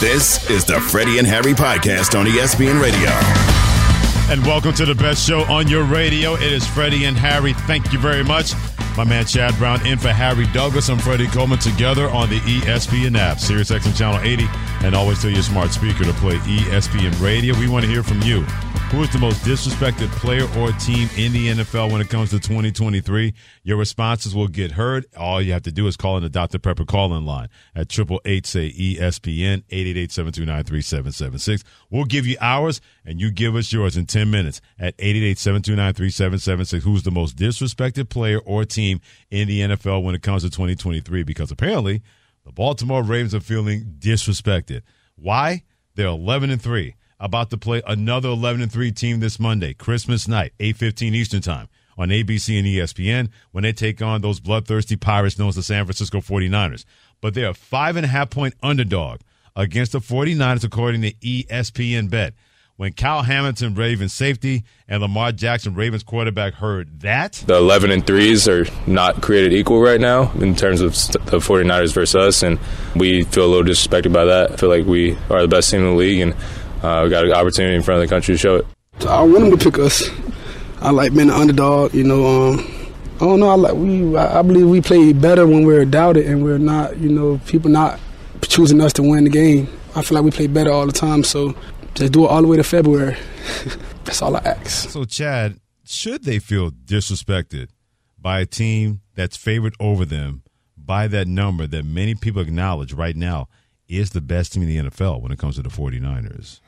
This is the Freddie and Harry podcast on ESPN Radio. And welcome to the best show on your radio. It is Freddie and Harry. Thank you very much. My man Chad Brown in for Harry Douglas. I'm Freddie Coleman together on the ESPN app, Sirius XM Channel 80, and always tell your smart speaker to play ESPN Radio. We want to hear from you. Who is the most disrespected player or team in the NFL when it comes to 2023? Your responses will get heard. All you have to do is call in the Dr. Pepper call-in line at 888 say ESPN 888-729-3776. We'll give you ours and you give us yours in 10 minutes at 888-729-3776. Who's the most disrespected player or team in the NFL when it comes to 2023? Because apparently the Baltimore Ravens are feeling disrespected. Why? They're 11 and 3 about to play another 11 and 3 team this Monday, Christmas night, 8:15 Eastern Time on ABC and ESPN when they take on those bloodthirsty Pirates known as the San Francisco 49ers. But they're a five and a half point underdog against the 49ers according to ESPN Bet. When Kyle Hamilton, Ravens safety, and Lamar Jackson, Ravens quarterback, heard that. The 11 and 3s are not created equal right now in terms of the 49ers versus us, and we feel a little disrespected by that. I feel like we are the best team in the league, and uh, we got an opportunity in front of the country to show it. I want them to pick us. I like being the underdog. You know, um, I don't know. I like we. I believe we play better when we're doubted and we're not. You know, people not choosing us to win the game. I feel like we play better all the time. So just do it all the way to February. That's all I ask. So, Chad, should they feel disrespected by a team that's favored over them by that number that many people acknowledge right now is the best team in the NFL when it comes to the 49ers?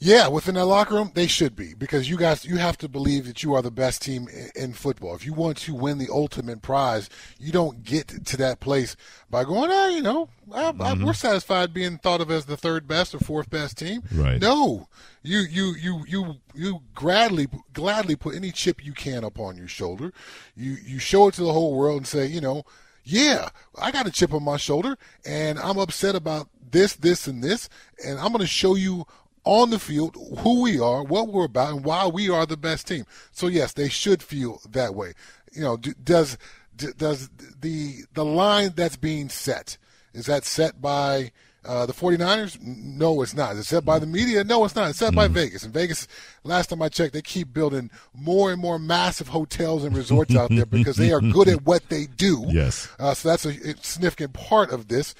Yeah, within that locker room, they should be because you guys you have to believe that you are the best team in, football. If you want to win the ultimate prize, you don't get to that place by going, ah, you know, I, mm-hmm. I, we're satisfied being thought of as the third best or fourth best team. Right? No, you you you you you gladly gladly put any chip you can upon your shoulder. You you show it to the whole world and say, you know, yeah, I got a chip on my shoulder, and I'm upset about this, this, and this, and I'm going to show you on the field who we are, what we're about, and why we are the best team. So yes, they should feel that way. You know, does does the the line that's being set is that set by uh, the 49ers? No, it's not. Is it set by the media? No, it's not. It's set mm. by mm-hmm. Vegas. And Vegas, last time I checked, they keep building more and more massive hotels and resorts out there because they are good at what they do. Yes. Uh, so that's a significant part of this.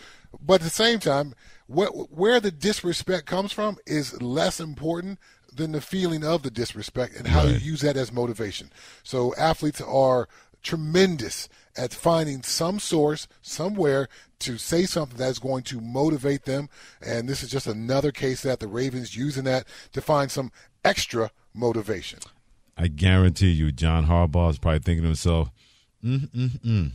But at the same time, where the disrespect comes from is less important than the feeling of the disrespect and how right. you use that as motivation. So athletes are tremendous at finding some source somewhere to say something that's going to motivate them. And this is just another case that the Ravens using that to find some extra motivation. I guarantee you, John Harbaugh is probably thinking to himself, mm-mm-mm.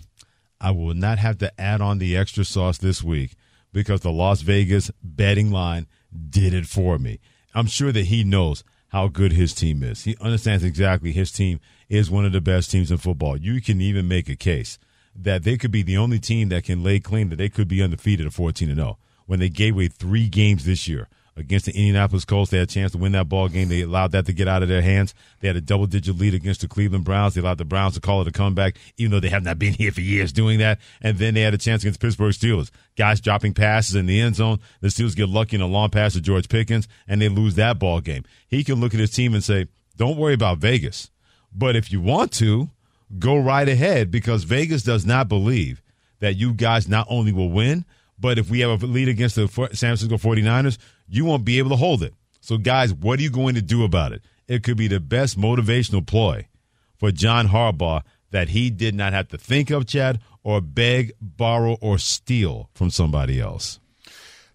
I will not have to add on the extra sauce this week because the Las Vegas betting line did it for me. I'm sure that he knows how good his team is. He understands exactly his team is one of the best teams in football. You can even make a case that they could be the only team that can lay claim that they could be undefeated at 14 and 0 when they gave away three games this year against the Indianapolis Colts. They had a chance to win that ball game. They allowed that to get out of their hands. They had a double digit lead against the Cleveland Browns. They allowed the Browns to call it a comeback, even though they have not been here for years doing that. And then they had a chance against Pittsburgh Steelers. Guys dropping passes in the end zone. The Steelers get lucky in a long pass to George Pickens, and they lose that ball game. He can look at his team and say, don't worry about Vegas. But if you want to, go right ahead because Vegas does not believe that you guys not only will win, but if we have a lead against the San Francisco 49ers, you won't be able to hold it. So, guys, what are you going to do about it? It could be the best motivational ploy for John Harbaugh that he did not have to think of, Chad, or beg, borrow, or steal from somebody else.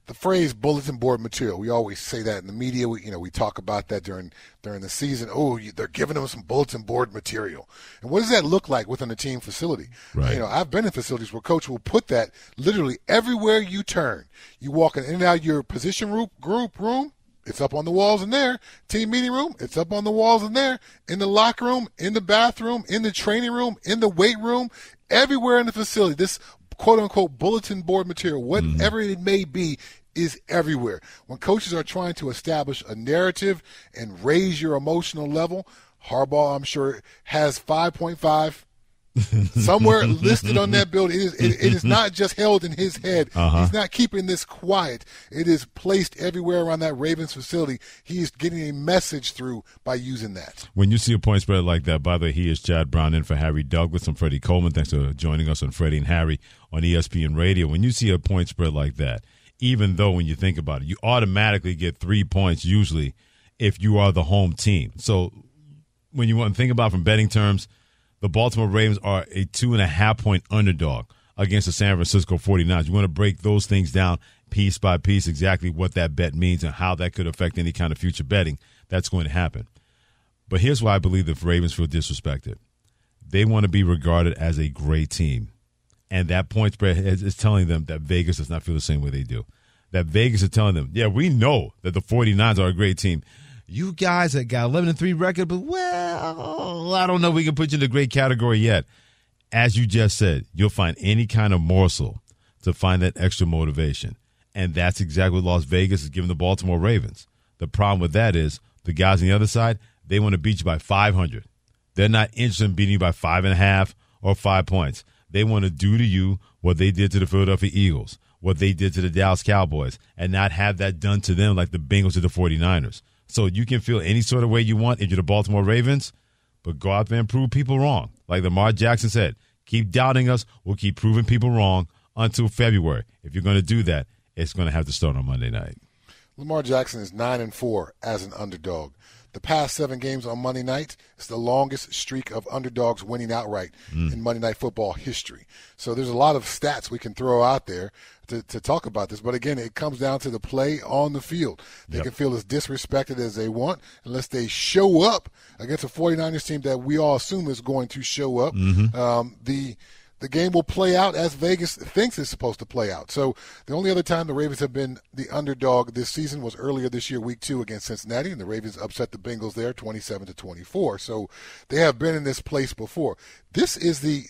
The phrase bulletin board material. We always say that in the media. We, you know, we talk about that during during the season. Oh, they're giving them some bulletin board material. And what does that look like within a team facility? Right. You know, I've been in facilities where coach will put that literally everywhere you turn. You walk in and out your position group group room. It's up on the walls in there. Team meeting room, it's up on the walls in there. In the locker room, in the bathroom, in the training room, in the weight room, everywhere in the facility. This quote unquote bulletin board material, whatever mm-hmm. it may be, is everywhere. When coaches are trying to establish a narrative and raise your emotional level, Harbaugh, I'm sure, has 5.5 somewhere listed on that building. It is, it, it is not just held in his head. Uh-huh. He's not keeping this quiet. It is placed everywhere around that Ravens facility. He's getting a message through by using that. When you see a point spread like that, by the way, he is Chad Brown in for Harry Douglas. I'm Freddie Coleman. Thanks for joining us on Freddie and Harry on ESPN Radio. When you see a point spread like that, even though when you think about it, you automatically get three points usually if you are the home team. So when you want to think about from betting terms, the Baltimore Ravens are a two and a half point underdog against the San Francisco 49ers. You want to break those things down piece by piece, exactly what that bet means and how that could affect any kind of future betting that's going to happen. But here's why I believe the Ravens feel disrespected. They want to be regarded as a great team. And that point spread is, is telling them that Vegas does not feel the same way they do. That Vegas is telling them, yeah, we know that the 49ers are a great team. You guys that got 11 and 3 record, but well, I don't know we can put you in the great category yet. As you just said, you'll find any kind of morsel to find that extra motivation. And that's exactly what Las Vegas is giving the Baltimore Ravens. The problem with that is the guys on the other side, they want to beat you by 500. They're not interested in beating you by five and a half or five points. They want to do to you what they did to the Philadelphia Eagles, what they did to the Dallas Cowboys, and not have that done to them like the Bengals to the 49ers. So you can feel any sort of way you want if you're the Baltimore Ravens, but go out there and prove people wrong. Like Lamar Jackson said, keep doubting us, we'll keep proving people wrong until February. If you're going to do that, it's going to have to start on Monday night. Lamar Jackson is nine and four as an underdog. The past seven games on Monday night is the longest streak of underdogs winning outright in Monday Night Football history. So there's a lot of stats we can throw out there to, to talk about this. But again, it comes down to the play on the field. They Yep. can feel as disrespected as they want unless they show up against a 49ers team that we all assume is going to show up. Um, the the game will play out as Vegas thinks it's supposed to play out. So the only other time the Ravens have been the underdog this season was earlier this year, week two against Cincinnati, and the Ravens upset the Bengals there, twenty-seven to twenty-four. So they have been in this place before. This is the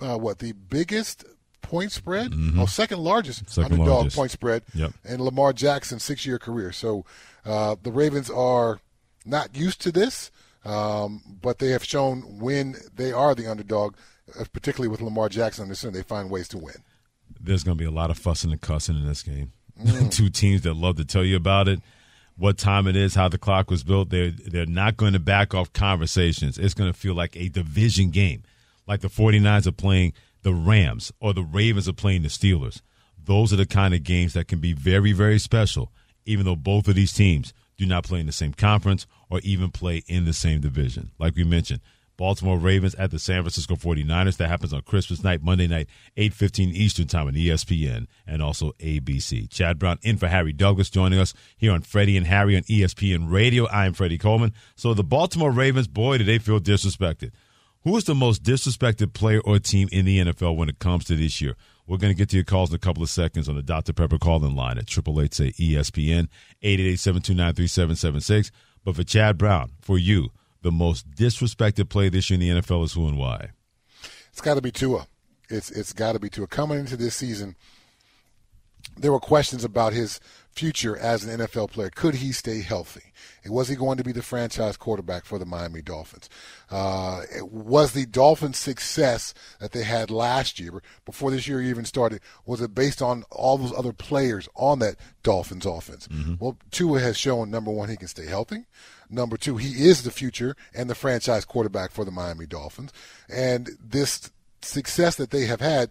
uh, what the biggest point spread, oh, second largest Mm-hmm. Second underdog largest. point spread Yep. in Lamar Jackson's six-year career. So uh, the Ravens are not used to this, um, but they have shown when they are the underdog, Uh, particularly with Lamar Jackson on the center, they find ways to win. there's going to be a lot of fussing and cussing in this game. Mm. Two teams that love to tell you about it, what time it is, how the clock was built. They're they're not going to back off conversations. It's going to feel like a division game, like the 49ers are playing the Rams or the Ravens are playing the Steelers. Those are the kind of games that can be very very special, even though both of these teams do not play in the same conference or even play in the same division. Like we mentioned, Baltimore Ravens at the San Francisco 49ers. That happens on Christmas night, Monday night, 8.15 Eastern Time on ESPN and also ABC. Chad Brown in for Harry Douglas joining us here on Freddie and Harry on ESPN Radio. I am Freddie Coleman. So the Baltimore Ravens, boy, do they feel disrespected. Who is the most disrespected player or team in the NFL when it comes to this year? We're going to get to your calls in a couple of seconds on the Dr. Pepper call-in line at 888 say ESPN, 888-729-3776. But for Chad Brown, for you, the most disrespected play this year in the NFL is who and why? It's got to be Tua. It's it's got to be Tua. Coming into this season, there were questions about his future as an NFL player. Could he stay healthy? And was he going to be the franchise quarterback for the Miami Dolphins? Uh, was the Dolphins' success that they had last year, before this year even started, was it based on all those other players on that Dolphins offense? Well, Tua has shown number one, he can stay healthy. Number two, he is the future and the franchise quarterback for the Miami Dolphins. And this success that they have had,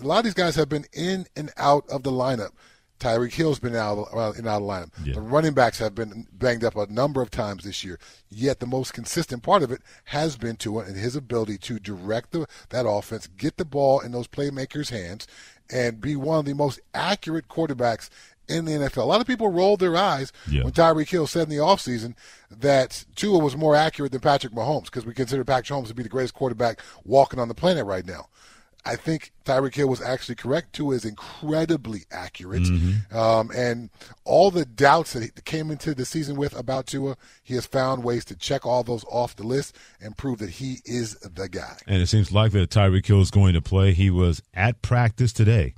a lot of these guys have been in and out of the lineup. Tyreek Hill's been out of, in out of the lineup. Yeah. The running backs have been banged up a number of times this year. Yet the most consistent part of it has been Tua and his ability to direct the, that offense, get the ball in those playmakers' hands, and be one of the most accurate quarterbacks in the NFL. A lot of people rolled their eyes Yeah. when Tyreek Hill said in the offseason that Tua was more accurate than Patrick Mahomes because we consider Patrick Mahomes to be the greatest quarterback walking on the planet right now. I think Tyreek Hill was actually correct. Tua is incredibly accurate. Um, and all the doubts that he came into the season with about Tua, he has found ways to check all those off the list and prove that he is the guy. And it seems likely that Tyreek Hill is going to play. He was at practice today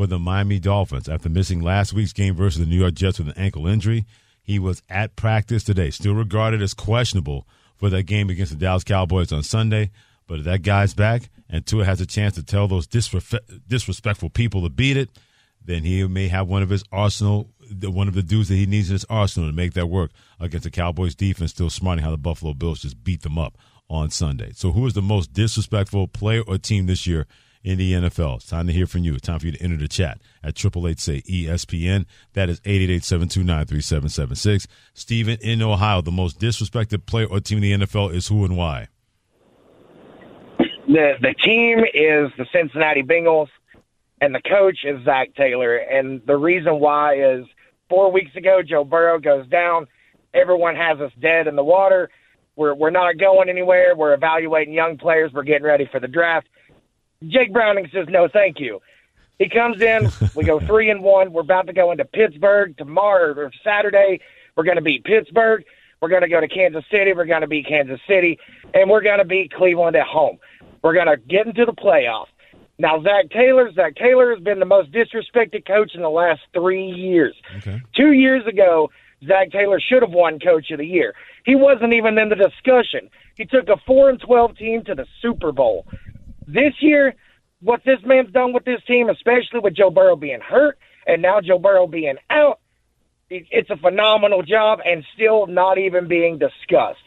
for the Miami Dolphins after missing last week's game versus the New York Jets with an ankle injury. He was at practice today, still regarded as questionable for that game against the Dallas Cowboys on Sunday. But if that guy's back and Tua has a chance to tell those disrespect, disrespectful people to beat it, then he may have one of his arsenal, one of the dudes that he needs in his arsenal to make that work against the Cowboys defense. Still smarting how the Buffalo Bills just beat them up on Sunday. So, who is the most disrespectful player or team this year in the NFL? It's time to hear from you. It's time for you to enter the chat at triple eight say ESPN. That is eight eight eight seven two nine three seven seven six. Stephen in Ohio, the most disrespected player or team in the NFL is who and why? the the team is the Cincinnati Bengals, and the coach is Zac Taylor. And the reason why is four weeks ago Joe Burrow goes down. Everyone has us dead in the water. We're we're not going anywhere. We're evaluating young players. We're getting ready for the draft. Jake Browning says no, thank you. He comes in. We go three and one. We're about to go into Pittsburgh tomorrow or Saturday. We're going to beat Pittsburgh. We're going to go to Kansas City. We're going to beat Kansas City, and we're going to beat Cleveland at home. We're going to get into the playoffs. Now, Zac Taylor, Zac Taylor has been the most disrespected coach in the last three years. Okay. Two years ago, Zac Taylor should have won Coach of the Year. He wasn't even in the discussion. He took a four and twelve team to the Super Bowl. This year, what this man's done with this team, especially with Joe Burrow being hurt and now Joe Burrow being out, it's a phenomenal job and still not even being discussed.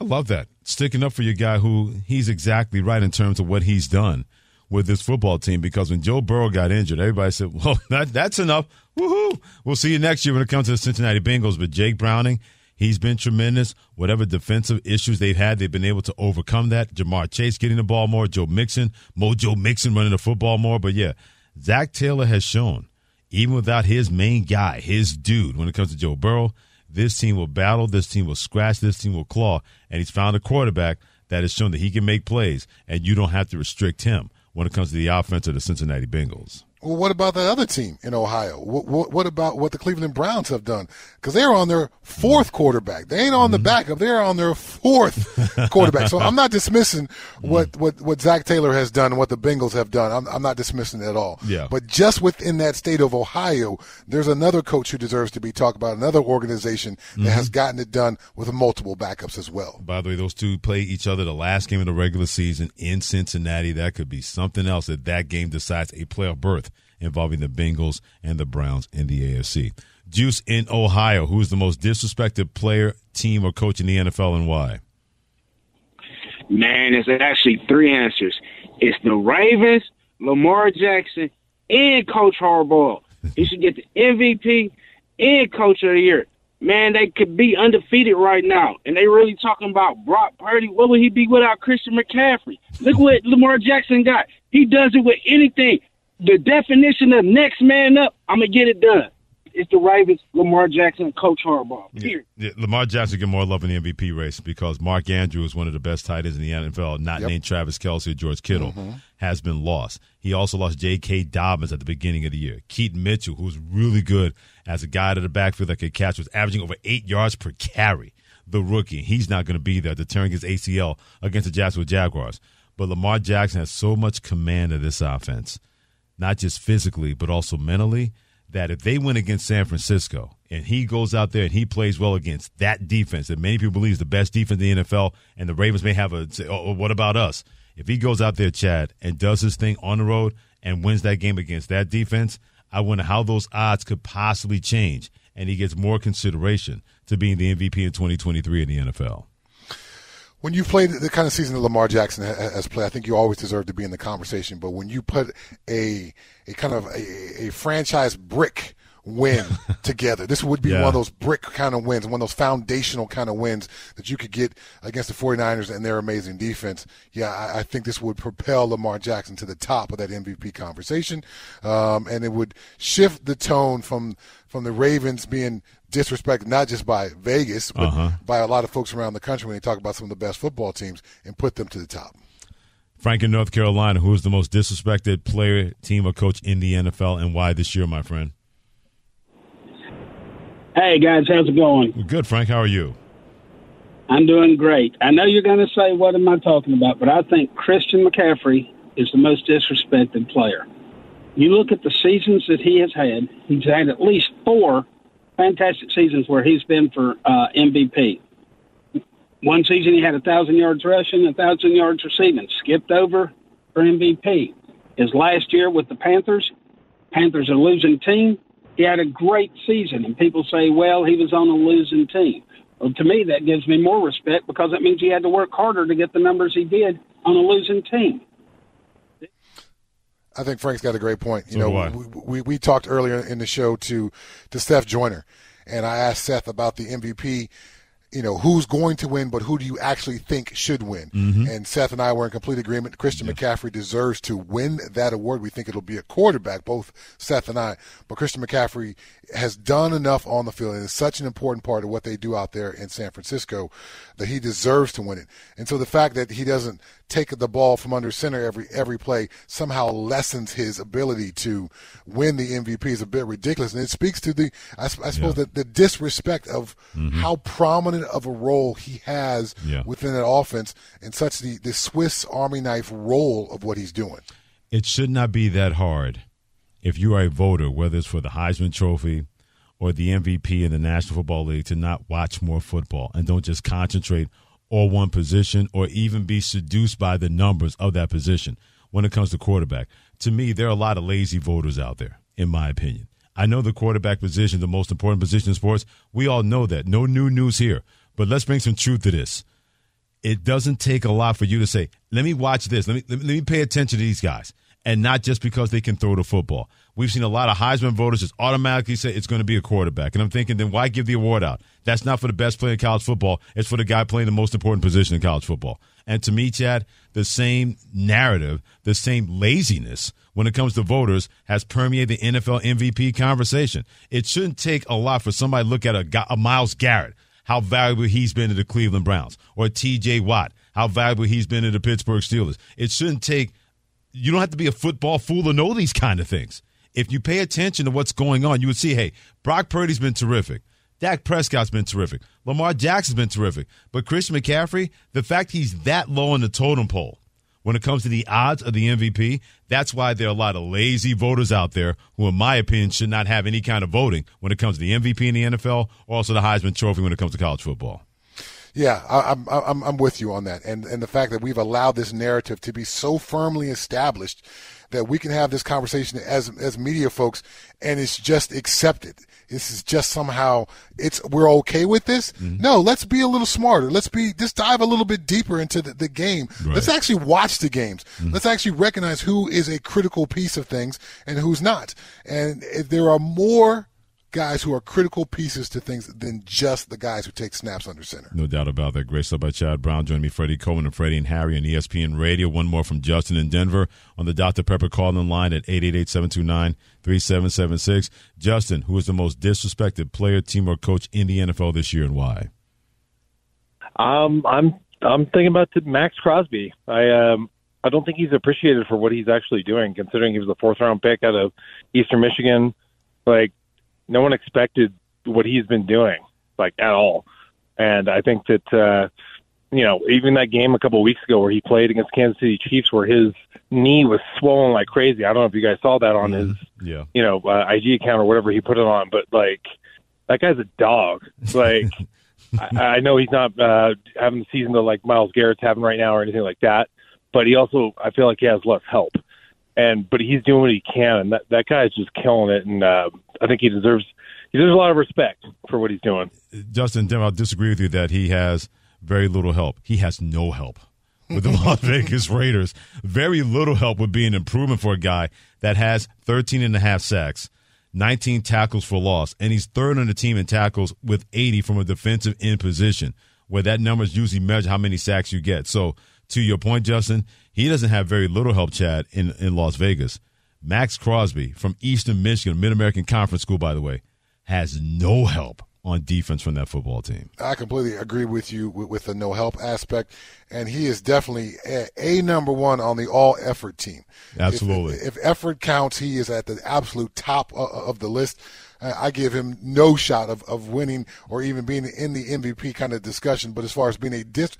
I love that. Sticking up for your guy who he's exactly right in terms of what he's done with this football team because when Joe Burrow got injured, everybody said, well, that, that's enough. Woohoo. We'll see you next year when it comes to the Cincinnati Bengals. But Jake Browning, he's been tremendous. Whatever defensive issues they've had, they've been able to overcome that. Ja'Marr Chase getting the ball more, Joe Mixon, Mojo Mixon running the football more. But yeah, Zac Taylor has shown, even without his main guy, his dude, when it comes to Joe Burrow, this team will battle, this team will scratch, this team will claw. And he's found a quarterback that has shown that he can make plays, and you don't have to restrict him when it comes to the offense of the Cincinnati Bengals. Well, what about that other team in Ohio? What, what, what about what the Cleveland Browns have done? Because they're on their fourth quarterback. They ain't on Mm-hmm. the backup. They're on their fourth quarterback. So I'm not dismissing Mm-hmm. what, what, what Zac Taylor has done and what the Bengals have done. I'm, I'm not dismissing it at all. Yeah. But just within that state of Ohio, there's another coach who deserves to be talked about, another organization Mm-hmm. that has gotten it done with multiple backups as well. By the way, those two play each other the last game of the regular season in Cincinnati. That could be something else that that game decides a playoff berth involving the Bengals and the Browns in the AFC. Juice in Ohio, who is the most disrespected player, team, or coach in the NFL and why? Man, it's actually three answers. It's the Ravens, Lamar Jackson, and Coach Harbaugh. He should get the MVP and Coach of the Year. Man, they could be undefeated right now. And they really talking about Brock Purdy. What would he be without Christian McCaffrey? Look what Lamar Jackson got. He does it with anything. The definition of next man up, I'm going to get it done. It's the Ravens, Lamar Jackson, Coach Harbaugh. Period. Yeah, Lamar Jackson get more love in the MVP race because Mark Andrews, is one of the best tight ends in the NFL, not named Travis Kelce or George Kittle, mm-hmm. has been lost. He also lost J.K. Dobbins at the beginning of the year. Keaton Mitchell, who's really good as a guy to the backfield that could catch, was averaging over eight yards per carry. The rookie, he's not going to be there, deterring his ACL against the Jacksonville Jaguars. But Lamar Jackson has so much command of this offense, not just physically but also mentally that if they win against San Francisco and he goes out there and he plays well against that defense that many people believe is the best defense in the NFL, and the Ravens may have a say, oh, oh, what about us? If he goes out there, Chad, and does his thing on the road and wins that game against that defense, I wonder how those odds could possibly change, and he gets more consideration to being the MVP in 2023 in the NFL. When you've played the kind of season that Lamar Jackson has played, I think you always deserve to be in the conversation. But when you put a a kind of a, a franchise brick win together. This would be Yeah. one of those brick kind of wins, one of those foundational kind of wins that you could get against the 49ers and their amazing defense. Yeah, I, I think this would propel Lamar Jackson to the top of that MVP conversation, um, and it would shift the tone from from the Ravens being disrespected not just by Vegas but Uh-huh. by a lot of folks around the country when they talk about some of the best football teams and put them to the top. Frank in North Carolina, who is the most disrespected player, team, or coach in the NFL, and why this year, my friend? Hey guys, how's it going? Good, Frank. How are you? I'm doing great. I know you're going to say, "What am I talking about?" But I think Christian McCaffrey is the most disrespected player. You look at the seasons that he has had. He's had at least four fantastic seasons where he's been for uh, MVP. One season he had a thousand yards rushing, a thousand yards receiving, skipped over for MVP. His last year with the Panthers, Panthers are losing team. He had a great season, and people say, well, he was on a losing team. Well, to me, that gives me more respect because it means he had to work harder to get the numbers he did on a losing team. I think Frank's got a great point. You So know, we, we we talked earlier in the show to to Seth Joyner, and I asked Seth about the MVP. You know, who's going to win, but who do you actually think should win? Mm-hmm. And Seth and I were in complete agreement. Christian McCaffrey deserves to win that award. We think it'll be a quarterback, both Seth and I. But Christian McCaffrey has done enough on the field and is such an important part of what they do out there in San Francisco that he deserves to win it. And so the fact that he doesn't take the ball from under center every every play somehow lessens his ability to win the MVP is a bit ridiculous, and it speaks to the I suppose the, the disrespect of mm-hmm. how prominent of a role he has Yeah. within that offense and such the the Swiss Army knife role of what he's doing. It should not be that hard if you are a voter, whether it's for the Heisman Trophy or the MVP in the National Football League, to not watch more football and don't just concentrate on one position or even be seduced by the numbers of that position when it comes to quarterback. To me, there are a lot of lazy voters out there, in my opinion. I know the quarterback position, the most important position in sports. We all know that. No new news here. But let's bring some truth to this it doesn't take a lot for you to say, let me watch this. Let me, let me, pay attention to these guys. And not just because they can throw the football. We've seen a lot of Heisman voters just automatically say it's going to be a quarterback. And I'm thinking, then why give the award out? That's not for the best player in college football. It's for the guy playing the most important position in college football. And to me, Chad, the same narrative, the same laziness when it comes to voters has permeated the NFL MVP conversation. It shouldn't take a lot for somebody to look at a, a Myles Garrett how valuable he's been to the Cleveland Browns, or T.J. Watt, how valuable he's been to the Pittsburgh Steelers. It shouldn't take. You don't have to be a football fool to know these kind of things. If you pay attention to what's going on, you would see, hey, Brock Purdy's been terrific. Dak Prescott's been terrific. Lamar Jackson's been terrific. But Christian McCaffrey, the fact he's that low on the totem pole when it comes to the odds of the MVP, that's why there are a lot of lazy voters out there who, in my opinion, should not have any kind of voting when it comes to the MVP in the NFL or also the Heisman Trophy when it comes to college football. Yeah, I, I'm I'm I'm with you on that, and and the fact that we've allowed this narrative to be so firmly established that we can have this conversation as as media folks, and it's just accepted. This is just somehow it's we're okay with this. Mm-hmm. No, let's be a little smarter. Let's be just dive a little bit deeper into the, the game. Let's actually watch the games. Mm-hmm. Let's actually recognize who is a critical piece of things and who's not. And if there are more guys who are critical pieces to things than just the guys who take snaps under center. No doubt about that. Great stuff by Chad Brown. Joining me, Freddie Cohen and Freddie and Harry on ESPN Radio. One more from Justin in Denver on the Dr. Pepper calling line at 888-729-3776. Justin, who is the most disrespected player, team, or coach in the NFL this year and why? Um, I'm I'm thinking about Maxx Crosby. I um I don't think he's appreciated for what he's actually doing, considering he was a fourth round pick out of Eastern Michigan. Like no one expected what he's been doing, like at all. And I think that uh you know, even that game a couple of weeks ago where he played against Kansas City Chiefs where his knee was swollen like crazy. I don't know if you guys saw that on his Yeah. you know, uh, IG account or whatever he put it on, but like that guy's a dog. Like I, I know he's not uh, having the season that like Myles Garrett's having right now or anything like that, but he also I feel like he has less help. And but he's doing what he can, and that that guy is just killing it. And uh, I think he deserves he deserves a lot of respect for what he's doing. Justin, I'll disagree with you that he has very little help. He has no help with the Las Vegas Raiders. Very little help would be an improvement for a guy that has 13 and a half sacks, 19 tackles for loss, and he's third on the team in tackles with 80 from a defensive end position, where that number is usually measured how many sacks you get. So, to your point, Justin, he doesn't have very little help, Chad, in, in Las Vegas. Maxx Crosby from Eastern Michigan, Mid American Conference School, by the way, has no help on defense from that football team. I completely agree with you with, with the no help aspect, and he is definitely a, a number one on the all effort team. Absolutely. If, if, effort counts, he is at the absolute top of, of the list. I give him no shot of, of winning or even being in the MVP kind of discussion. But as far as being a dis,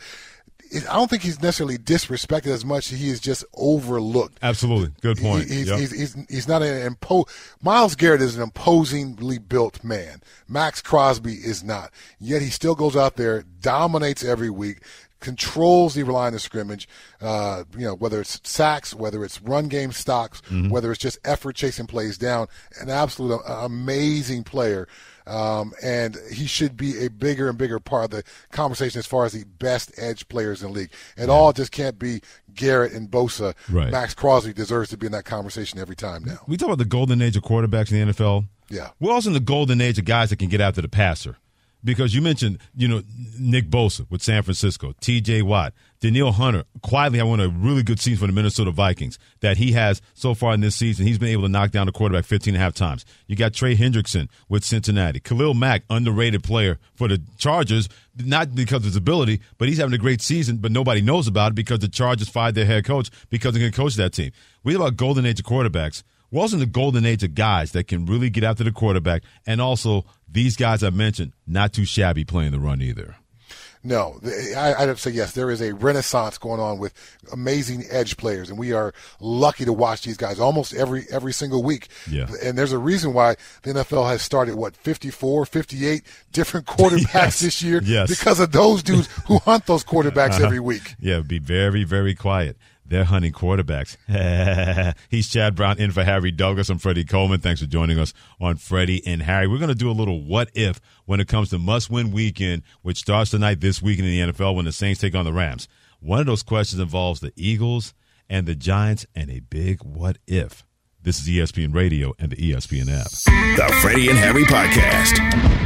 I don't think he's necessarily disrespected as much. He is just overlooked. Absolutely, good point. He, he's, yep. he's, he's, he's, not an impo. Myles Garrett is an imposingly built man. Maxx Crosby is not. Yet he still goes out there, dominates every week, controls the line of scrimmage. Uh, you know, whether it's sacks, whether it's run game stocks, mm-hmm. whether it's just effort chasing plays down. An absolute uh, amazing player. Um, and he should be a bigger and bigger part of the conversation as far as the best edge players in the league. It yeah. all just can't be Garrett and Bosa. Right. Maxx Crosby deserves to be in that conversation every time now. We talk about the golden age of quarterbacks in the NFL. Yeah. We're also in the golden age of guys that can get after the passer because you mentioned, you know, Nick Bosa with San Francisco, T.J. Watt, Danielle Hunter. Quietly, I want a really good season for the Minnesota Vikings that he has so far in this season. He's been able to knock down the quarterback 15 and a half times. You got Trey Hendrickson with Cincinnati, Khalil Mack, underrated player for the Chargers, not because of his ability, but he's having a great season. But nobody knows about it because the Chargers fired their head coach because they're going to coach that team. We talk about golden age of quarterbacks. We're also in the golden age of guys that can really get after the quarterback, and also these guys I mentioned, not too shabby playing the run either. No, I, I'd say yes. There is a renaissance going on with amazing edge players, and we are lucky to watch these guys almost every every single week. Yeah. And there's a reason why the NFL has started what 54, 58 different quarterbacks yes. this year yes. because of those dudes who hunt those quarterbacks uh-huh. every week. Yeah, be very very quiet. They're hunting quarterbacks. He's Chad Brown in for Harry Douglas. I'm Freddie Coleman. Thanks for joining us on Freddie and Harry. We're going to do a little what if when it comes to must win weekend, which starts tonight this weekend in the NFL when the Saints take on the Rams. One of those questions involves the Eagles and the Giants and a big what if. This is ESPN Radio and the ESPN app. The Freddie and Harry Podcast.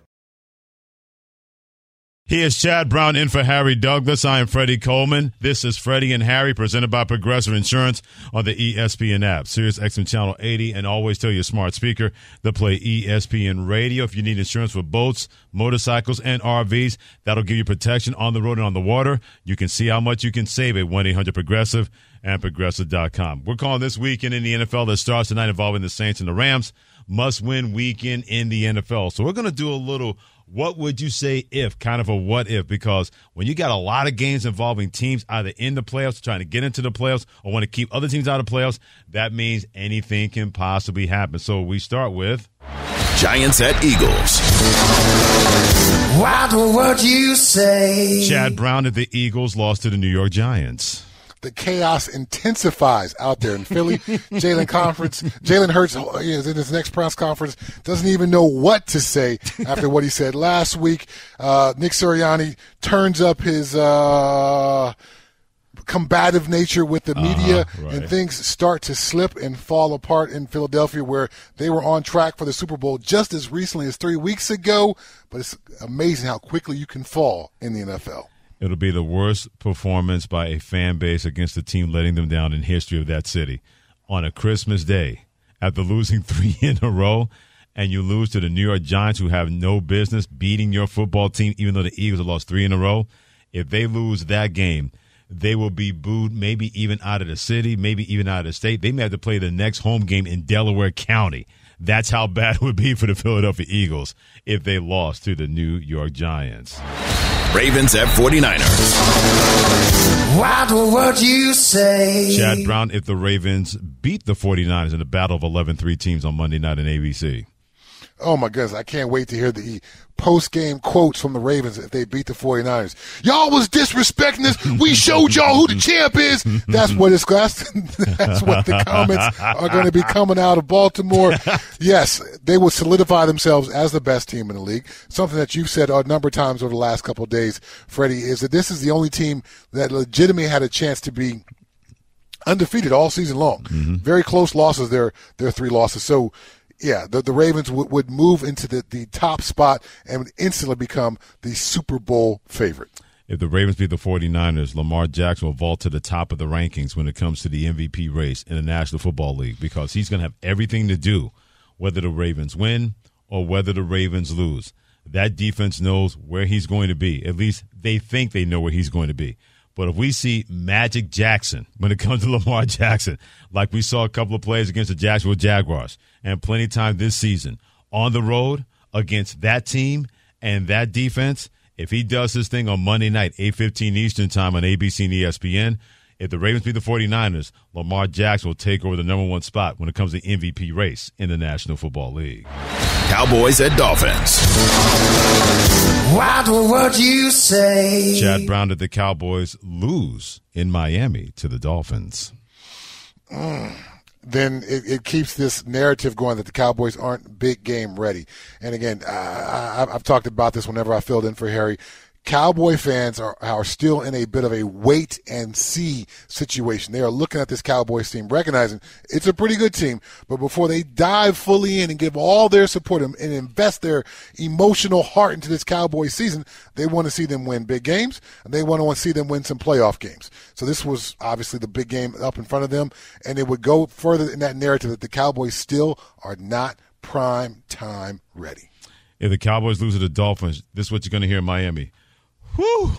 He is Chad Brown in for Harry Douglas. I am Freddie Coleman. This is Freddie and Harry presented by Progressive Insurance on the ESPN app, Sirius XM Channel 80, and always tell your smart speaker to play ESPN Radio. If you need insurance for boats, motorcycles, and RVs, that'll give you protection on the road and on the water. You can see how much you can save at 1-800-PROGRESSIVE and Progressive.com. We're calling this weekend in the NFL that starts tonight involving the Saints and the Rams. Must win weekend in the NFL. So we're going to do a little What would you say if, kind of a what if? Because when you got a lot of games involving teams either in the playoffs, trying to get into the playoffs, or want to keep other teams out of playoffs, that means anything can possibly happen. So we start with Giants at Eagles. What would you say? Chad Brown at the Eagles lost to the New York Giants the chaos intensifies out there in Philly. Jalen conference, Jalen Hurts is in his next press conference, doesn't even know what to say after what he said last week. Uh, Nick Sirianni turns up his uh, combative nature with the media, uh-huh, right. and things start to slip and fall apart in Philadelphia, where they were on track for the Super Bowl just as recently as three weeks ago. But it's amazing how quickly you can fall in the NFL. It'll be the worst performance by a fan base against a team letting them down in history of that city on a Christmas day after losing three in a row. And you lose to the New York Giants, who have no business beating your football team, even though the Eagles have lost three in a row. If they lose that game, they will be booed, maybe even out of the city, maybe even out of the state. They may have to play the next home game in Delaware County. That's how bad it would be for the Philadelphia Eagles if they lost to the New York Giants. Ravens at 49ers. What would you say? Chad Brown, if the Ravens beat the 49ers in a battle of 11 3 teams on Monday night in ABC. Oh my goodness, I can't wait to hear the post game quotes from the Ravens if they beat the 49ers. Y'all was disrespecting us. We showed y'all who the champ is. That's what it's that's, that's what the comments are going to be coming out of Baltimore. Yes, they will solidify themselves as the best team in the league. Something that you've said a number of times over the last couple of days, Freddie, is that this is the only team that legitimately had a chance to be undefeated all season long. Mm-hmm. Very close losses. Their their three losses. So yeah, the, the Ravens would, would move into the, the top spot and would instantly become the Super Bowl favorite. If the Ravens beat the 49ers, Lamar Jackson will vault to the top of the rankings when it comes to the MVP race in the National Football League because he's going to have everything to do whether the Ravens win or whether the Ravens lose. That defense knows where he's going to be. At least they think they know where he's going to be. But if we see Magic Jackson when it comes to Lamar Jackson, like we saw a couple of plays against the Jacksonville Jaguars and plenty of time this season on the road against that team and that defense, if he does his thing on Monday night, 8.15 Eastern time on ABC and ESPN, if the Ravens beat the 49ers, Lamar Jackson will take over the number one spot when it comes to MVP race in the National Football League. Cowboys at Dolphins. What would you say? Chad Brown did the Cowboys lose in Miami to the Dolphins. Mm then it, it, keeps this narrative going that the Cowboys aren't big game ready. And again, I, have talked about this whenever I filled in for Harry. Cowboy fans are, are still in a bit of a wait and see situation. They are looking at this Cowboys team, recognizing it's a pretty good team, but before they dive fully in and give all their support and invest their emotional heart into this Cowboys season, they want to see them win big games and they want to see them win some playoff games. So this was obviously the big game up in front of them, and it would go further in that narrative that the Cowboys still are not prime time ready. If the Cowboys lose to the Dolphins, this is what you're going to hear in Miami. Whew.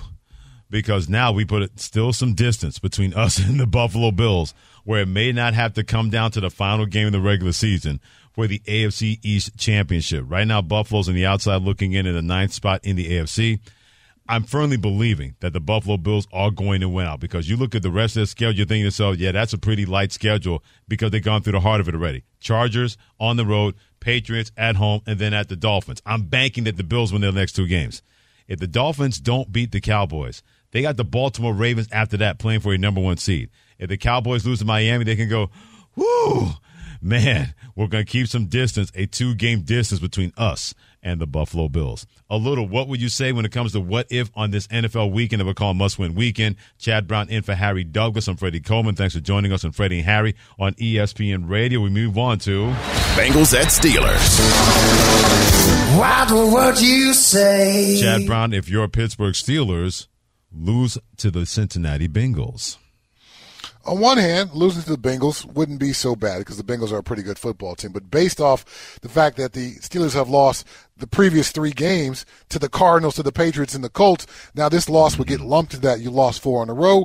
Because now we put still some distance between us and the Buffalo Bills, where it may not have to come down to the final game of the regular season for the AFC East Championship. Right now, Buffalo's on the outside looking in at the ninth spot in the AFC. I'm firmly believing that the Buffalo Bills are going to win out because you look at the rest of the schedule, you're thinking to yourself, yeah, that's a pretty light schedule because they've gone through the heart of it already. Chargers on the road, Patriots at home, and then at the Dolphins. I'm banking that the Bills win their next two games. If the Dolphins don't beat the Cowboys, they got the Baltimore Ravens after that playing for a number one seed. If the Cowboys lose to Miami, they can go, whoo, man, we're going to keep some distance, a two game distance between us and the Buffalo Bills. A little, what would you say when it comes to what if on this NFL weekend that we call must win weekend? Chad Brown in for Harry Douglas. I'm Freddie Coleman. Thanks for joining us on Freddie and Harry on ESPN Radio. We move on to Bengals at Steelers. What would you say? Chad Brown, if your Pittsburgh Steelers lose to the Cincinnati Bengals on one hand, losing to the Bengals wouldn't be so bad because the Bengals are a pretty good football team. But based off the fact that the Steelers have lost the previous three games to the Cardinals, to the Patriots, and the Colts, now this loss would get lumped to that. You lost four in a row.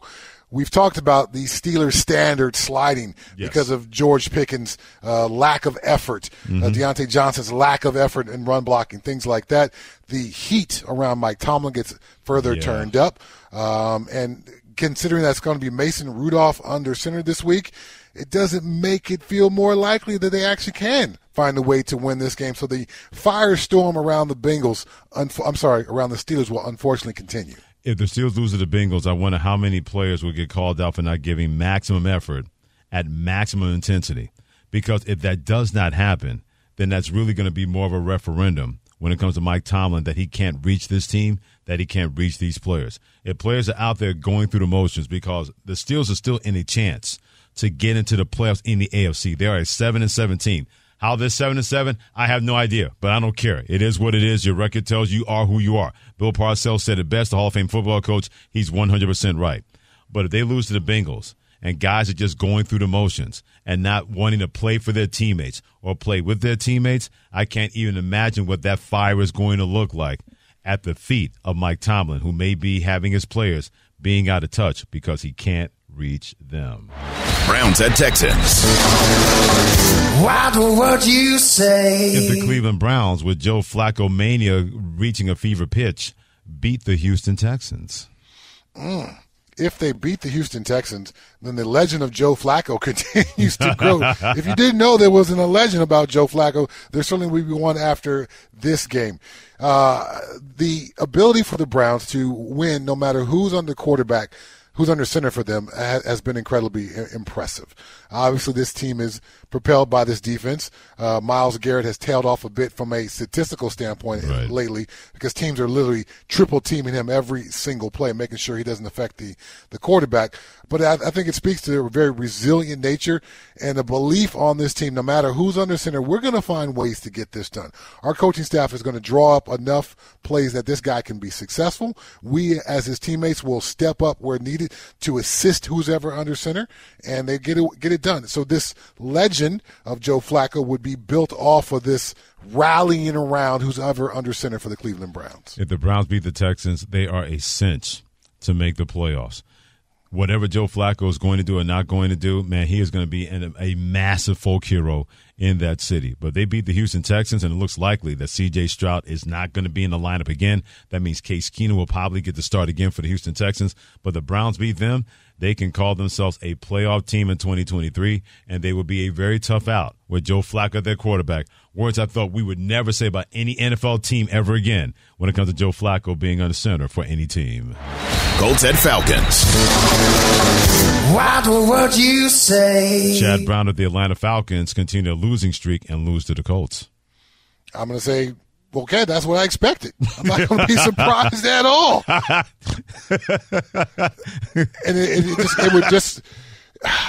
We've talked about the Steelers standard sliding Yes. because of George Pickens' uh, lack of effort, uh, Mhm. Diontae Johnson's lack of effort in run blocking, things like that. The heat around Mike Tomlin gets further Yeah. turned up. Um, and considering that's going to be Mason Rudolph under center this week, it doesn't make it feel more likely that they actually can find a way to win this game. So the firestorm around the Bengals, unf- I'm sorry, around the Steelers will unfortunately continue. If the Steelers lose to the Bengals, I wonder how many players will get called out for not giving maximum effort at maximum intensity. Because if that does not happen, then that's really going to be more of a referendum when it comes to Mike Tomlin that he can't reach this team, that he can't reach these players. If players are out there going through the motions because the Steelers are still in a chance to get into the playoffs in the AFC. They are a seven and seventeen. How they're seven and seven, I have no idea, but I don't care. It is what it is. Your record tells you are who you are. Bill Parcells said it best, the Hall of Fame football coach. He's 100% right. But if they lose to the Bengals and guys are just going through the motions and not wanting to play for their teammates or play with their teammates, I can't even imagine what that fire is going to look like at the feet of Mike Tomlin, who may be having his players being out of touch because he can't reach them. Browns at Texans. What would you say? If the Cleveland Browns, with Joe Flacco mania reaching a fever pitch, beat the Houston Texans. Mm. If they beat the Houston Texans, then the legend of Joe Flacco continues to grow. if you didn't know there wasn't a legend about Joe Flacco, there certainly will be one after this game. Uh, the ability for the Browns to win, no matter who's on the quarterback, who's under center for them, ha- has been incredibly impressive. Obviously, this team is propelled by this defense. Uh, Myles Garrett has tailed off a bit from a statistical standpoint lately because teams are literally triple teaming him every single play, making sure he doesn't affect the, the quarterback. But I, I think it speaks to their very resilient nature and a belief on this team. No matter who's under center, we're going to find ways to get this done. Our coaching staff is going to draw up enough plays that this guy can be successful. We, as his teammates, will step up where needed to assist who's ever under center, and they get it get it done. So this legend of Joe Flacco would be built off of this rallying around who's ever under center for the Cleveland Browns. If the Browns beat the Texans, they are a cinch to make the playoffs. Whatever Joe Flacco is going to do or not going to do, man, he is going to be an, a massive folk hero in that city. But they beat the Houston Texans, and it looks likely that C.J. Stroud is not going to be in the lineup again. That means Case Keenum will probably get to start again for the Houston Texans. But the Browns beat them. They can call themselves a playoff team in 2023, and they will be a very tough out with Joe Flacco, their quarterback. Words I thought we would never say about any NFL team ever again when it comes to Joe Flacco being on the center for any team. Colts at Falcons. What would you say? Chad Brown of the Atlanta Falcons continue a losing streak and lose to the Colts. I'm going to say, okay, that's what I expected. I'm not going to be surprised at all. and it, it, just, it would just.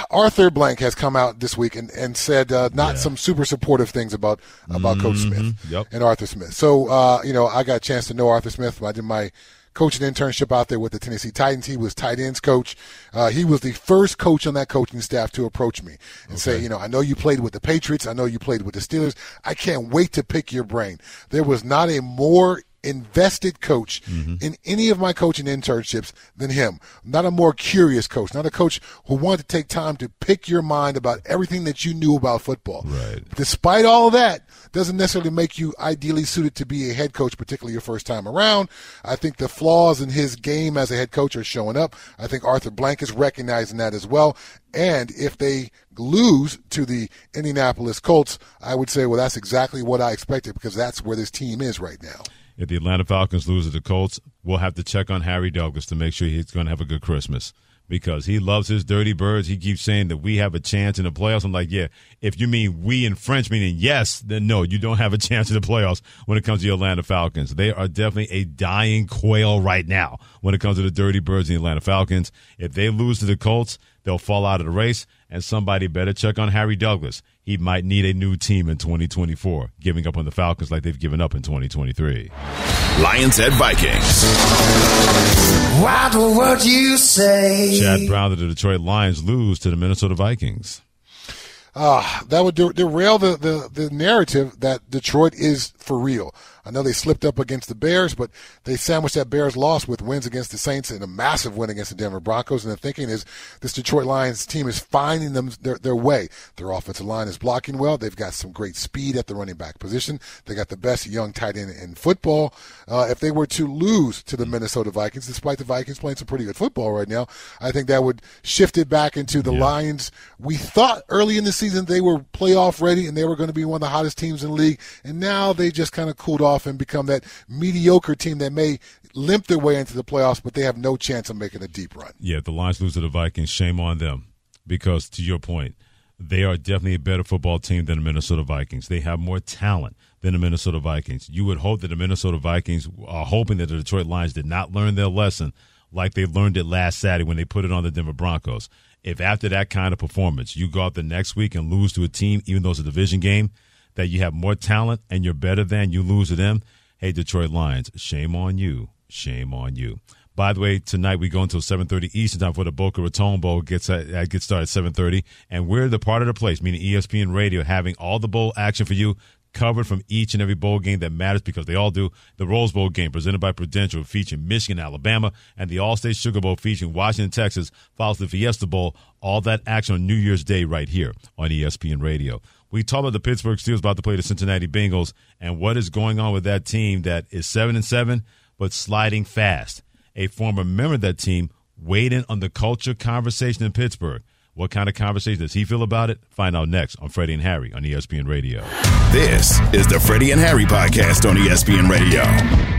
Arthur Blank has come out this week and, and said uh, not some super supportive things about about Coach Smith Yep. and Arthur Smith. So uh, you know, I got a chance to know Arthur Smith. I did my coaching internship out there with the Tennessee Titans. He was tight ends coach. Uh, he was the first coach on that coaching staff to approach me and say, you know, I know you played with the Patriots. I know you played with the Steelers. I can't wait to pick your brain. There was not a more invested coach mm-hmm. in any of my coaching internships than him. Not a more curious coach, not a coach who wanted to take time to pick your mind about everything that you knew about football. Right. Despite all of that, doesn't necessarily make you ideally suited to be a head coach, particularly your first time around. I think the flaws in his game as a head coach are showing up. I think Arthur Blank is recognizing that as well. And if they lose to the Indianapolis Colts, I would say, well, that's exactly what I expected because that's where this team is right now. If the Atlanta Falcons lose to the Colts, we'll have to check on Harry Douglas to make sure he's going to have a good Christmas because he loves his dirty birds. He keeps saying that we have a chance in the playoffs. I'm like, yeah, if you mean we in French, meaning yes, then no, you don't have a chance in the playoffs when it comes to the Atlanta Falcons. They are definitely a dying quail right now when it comes to the dirty birds and the Atlanta Falcons. If they lose to the Colts, they'll fall out of the race, and somebody better check on Harry Douglas. He might need a new team in 2024, giving up on the Falcons like they've given up in 2023. Lions at Vikings. What would you say? Chad Brown of the Detroit Lions lose to the Minnesota Vikings. uh, that would derail the, the, the narrative that Detroit is for real. I know they slipped up against the Bears, but they sandwiched that Bears loss with wins against the Saints and a massive win against the Denver Broncos. And the thinking is this Detroit Lions team is finding them their, their way. Their offensive line is blocking well. They've got some great speed at the running back position. They got the best young tight end in football. Uh, if they were to lose to the Minnesota Vikings, despite the Vikings playing some pretty good football right now, I think that would shift it back into the yeah. Lions. We thought early in the season they were playoff ready and they were going to be one of the hottest teams in the league, and now they just kind of cooled off and become that mediocre team that may limp their way into the playoffs, but they have no chance of making a deep run. Yeah, the Lions lose to the Vikings. Shame on them, because to your point, they are definitely a better football team than the Minnesota Vikings. They have more talent than the Minnesota Vikings. You would hope that the Minnesota Vikings are hoping that the Detroit Lions did not learn their lesson like they learned it last Saturday when they put it on the Denver Broncos. If after that kind of performance you go out the next week and lose to a team, even though it's a division game, that you have more talent and you're better than, you lose to them, hey, Detroit Lions, shame on you. Shame on you. By the way, tonight we go until 7:30 Eastern time for the Boca Raton Bowl gets uh, gets started at 7:30, and we're the part of the place, meaning ESPN Radio, having all the bowl action for you covered from each and every bowl game that matters because they all do. The Rose Bowl game presented by Prudential featuring Michigan, Alabama, and the Allstate Sugar Bowl featuring Washington, Texas follows the Fiesta Bowl. All that action on New Year's Day right here on ESPN Radio. We talk about the Pittsburgh Steelers about to play the Cincinnati Bengals and what is going on with that team that is seven and seven but sliding fast. A former member of that team weighed in on the culture conversation in Pittsburgh. What kind of conversation does he feel about it? Find out next on Freddie and Harry on ESPN Radio. This is the Freddie and Harry podcast on ESPN Radio.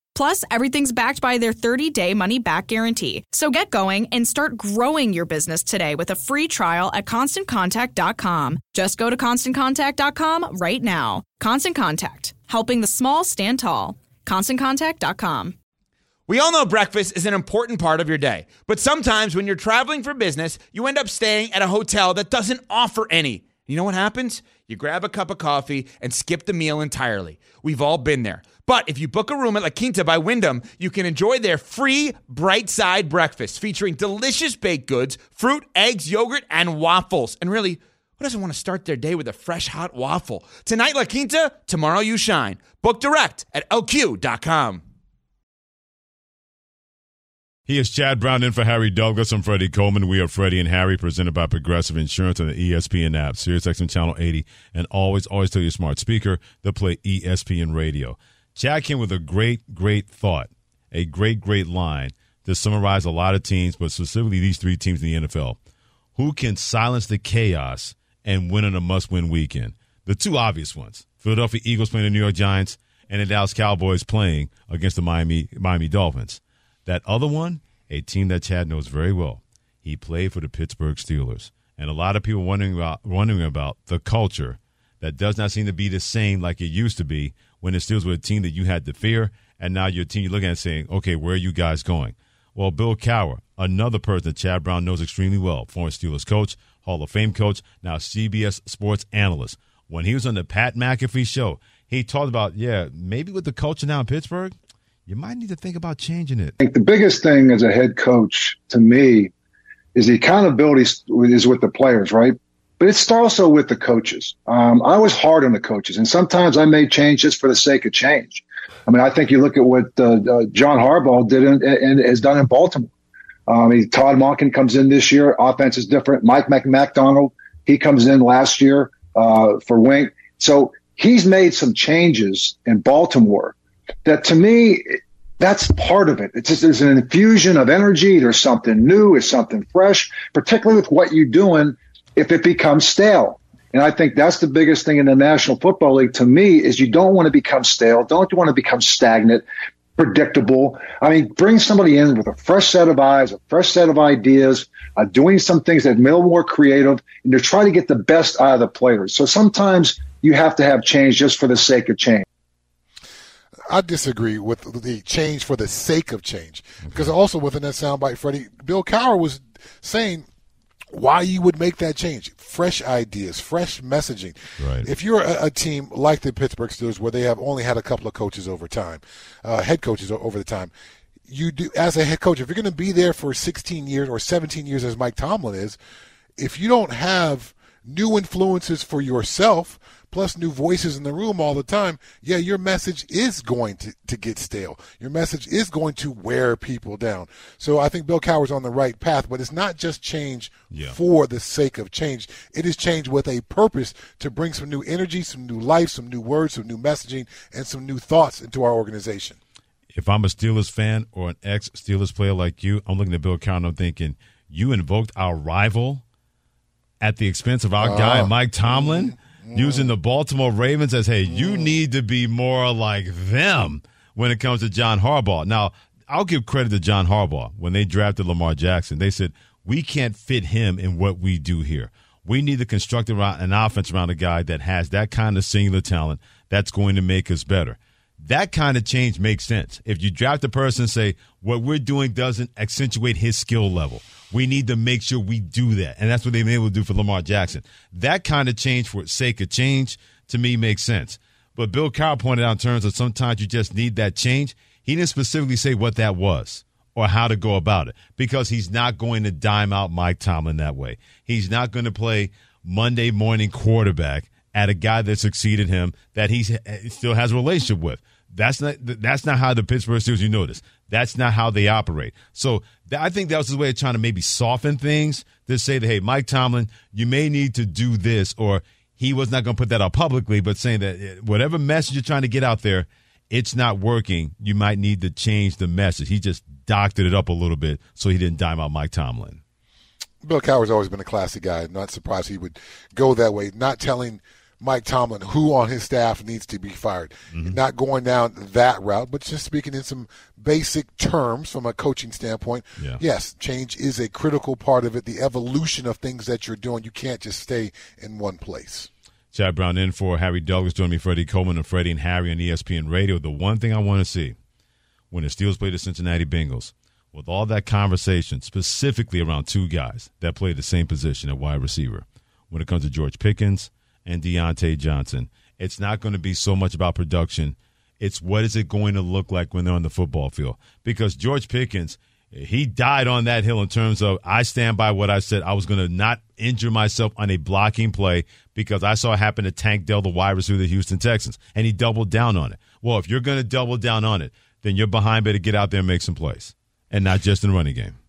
Plus, everything's backed by their 30-day money-back guarantee. So get going and start growing your business today with a free trial at ConstantContact.com. Just go to ConstantContact.com right now. Constant Contact, helping the small stand tall. ConstantContact.com. We all know breakfast is an important part of your day, but sometimes when you're traveling for business, you end up staying at a hotel that doesn't offer any. You know what happens? You grab a cup of coffee and skip the meal entirely. We've all been there. But if you book a room at La Quinta by Wyndham, you can enjoy their free bright side breakfast featuring delicious baked goods, fruit, eggs, yogurt, and waffles. And really, who doesn't want to start their day with a fresh hot waffle? Tonight, La Quinta, tomorrow, you shine. Book direct at lq.com. He is Chad Brown in for Harry Douglas. I'm Freddie Coleman. We are Freddie and Harry, presented by Progressive Insurance on the ESPN app, SiriusXM Channel 80, and always, always tell your smart speaker to play ESPN Radio. Chad came with a great, great thought, a great, great line to summarize a lot of teams, but specifically these three teams in the NFL. Who can silence the chaos and win on a must-win weekend? The two obvious ones: Philadelphia Eagles playing the New York Giants, and the Dallas Cowboys playing against the Miami Miami Dolphins. That other one, a team that Chad knows very well. He played for the Pittsburgh Steelers, and a lot of people wondering about wondering about the culture that does not seem to be the same like it used to be when the Steelers were a team that you had to fear, and now your team you're looking at saying, okay, where are you guys going? Well, Bill Cowher, another person that Chad Brown knows extremely well, former Steelers coach, Hall of Fame coach, now CBS Sports analyst. When he was on the Pat McAfee show, he talked about, yeah, maybe with the culture now in Pittsburgh, you might need to think about changing it. I think the biggest thing as a head coach to me is the accountability is with the players, right? But it's also with the coaches. Um, I was hard on the coaches, and sometimes I made change just for the sake of change. I mean, I think you look at what uh, uh, John Harbaugh did in, and has done in Baltimore. Um, he, Todd Monken comes in this year. Offense is different. Mike Macdonald, he comes in last year uh, for Wink. So he's made some changes in Baltimore that to me, that's part of it. It's just there's an infusion of energy. There's something new. There's something fresh, particularly with what you're doing if it becomes stale. And I think that's the biggest thing in the National Football League to me is you don't want to become stale. Don't want to become stagnant, predictable. I mean, bring somebody in with a fresh set of eyes, a fresh set of ideas, uh, doing some things that are more creative, and to try to get the best out of the players. So sometimes you have to have change just for the sake of change. I disagree with the change for the sake of change. Because also within that soundbite, Freddie, Bill Cowher was saying why you would make that change. Fresh ideas, fresh messaging. Right. If you're a, a, team like the Pittsburgh Steelers, where they have only had a couple of coaches over time, uh, head coaches over the time, you do as a head coach. If you're going to be there for 16 years or 17 years, as Mike Tomlin is, if you don't have new influences for yourself plus new voices in the room all the time, yeah, your message is going to, to get stale. Your message is going to wear people down. So I think Bill Cowher's on the right path, but it's not just change yeah. for the sake of change. It is change with a purpose to bring some new energy, some new life, some new words, some new messaging, and some new thoughts into our organization. If I'm a Steelers fan or an ex Steelers player like you, I'm looking at Bill Cowher and I'm thinking, you invoked our rival at the expense of our uh, guy, Mike Tomlin? Using the Baltimore Ravens as, hey, you need to be more like them when it comes to John Harbaugh. Now, I'll give credit to John Harbaugh. When they drafted Lamar Jackson, they said, we can't fit him in what we do here. We need to construct an offense around a guy that has that kind of singular talent that's going to make us better. That kind of change makes sense. If you draft a person say, what we're doing doesn't accentuate his skill level we need to make sure we do that. And that's what they've been able to do for Lamar Jackson. That kind of change for sake of change to me makes sense. But Bill Cowher pointed out in terms of sometimes you just need that change. He didn't specifically say what that was or how to go about it because he's not going to dime out Mike Tomlin that way. He's not going to play Monday morning quarterback at a guy that succeeded him that he still has a relationship with. That's not that's not how the Pittsburgh Steelers. You notice that's not how they operate. So I think that was his way of trying to maybe soften things to say that, hey, Mike Tomlin, you may need to do this, or he was not going to put that out publicly, but saying that eh, whatever message you're trying to get out there, it's not working. You might need to change the message. He just doctored it up a little bit so he didn't dime out Mike Tomlin. Bill Cowher's always been a classy guy. Not surprised he would go that way, not telling – Mike Tomlin who on his staff needs to be fired. Mm-hmm. Not going down that route, but just speaking in some basic terms from a coaching standpoint. Yeah. Yes, change is a critical part of it. The evolution of things that you're doing, you can't just stay in one place. Chad Brown in for Harry Douglas, joining me, Freddie Coleman and Freddie and Harry on ESPN Radio. The one thing I want to see when the Steelers play the Cincinnati Bengals, with all that conversation, specifically around two guys that play the same position at wide receiver, when it comes to George Pickens and Diontae Johnson. It's not going to be so much about production. It's what is it going to look like when they're on the football field? Because George Pickens, he died on that hill in terms of I stand by what I said. I was going to not injure myself on a blocking play because I saw it happen to Tank Dell, the wide receiver of the Houston Texans, and he doubled down on it. Well, if you're going to double down on it, then you're behind better get out there and make some plays, and not just in running game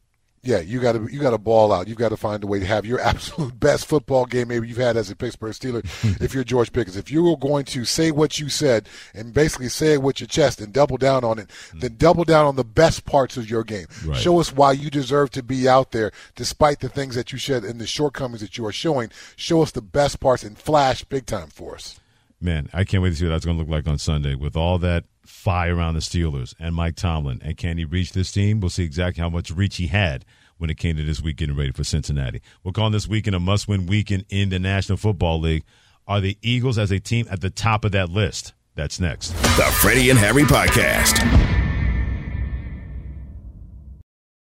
yeah, you got to you got to ball out. You've got to find a way to have your absolute best football game maybe you've had as a Pittsburgh Steeler. if you're George Pickens, if you were going to say what you said and basically say it with your chest and double down on it, mm. then double down on the best parts of your game. Right. Show us why you deserve to be out there, despite the things that you said and the shortcomings that you are showing. Show us the best parts and flash big time for us. Man, I can't wait to see what that's going to look like on Sunday with all that fire around the Steelers and Mike Tomlin. And can he reach this team? We'll see exactly how much reach he had when it came to this week getting ready for Cincinnati. We're calling this weekend a must win weekend in the National Football League. Are the Eagles as a team at the top of that list? That's next. The Freddie and Harry Podcast.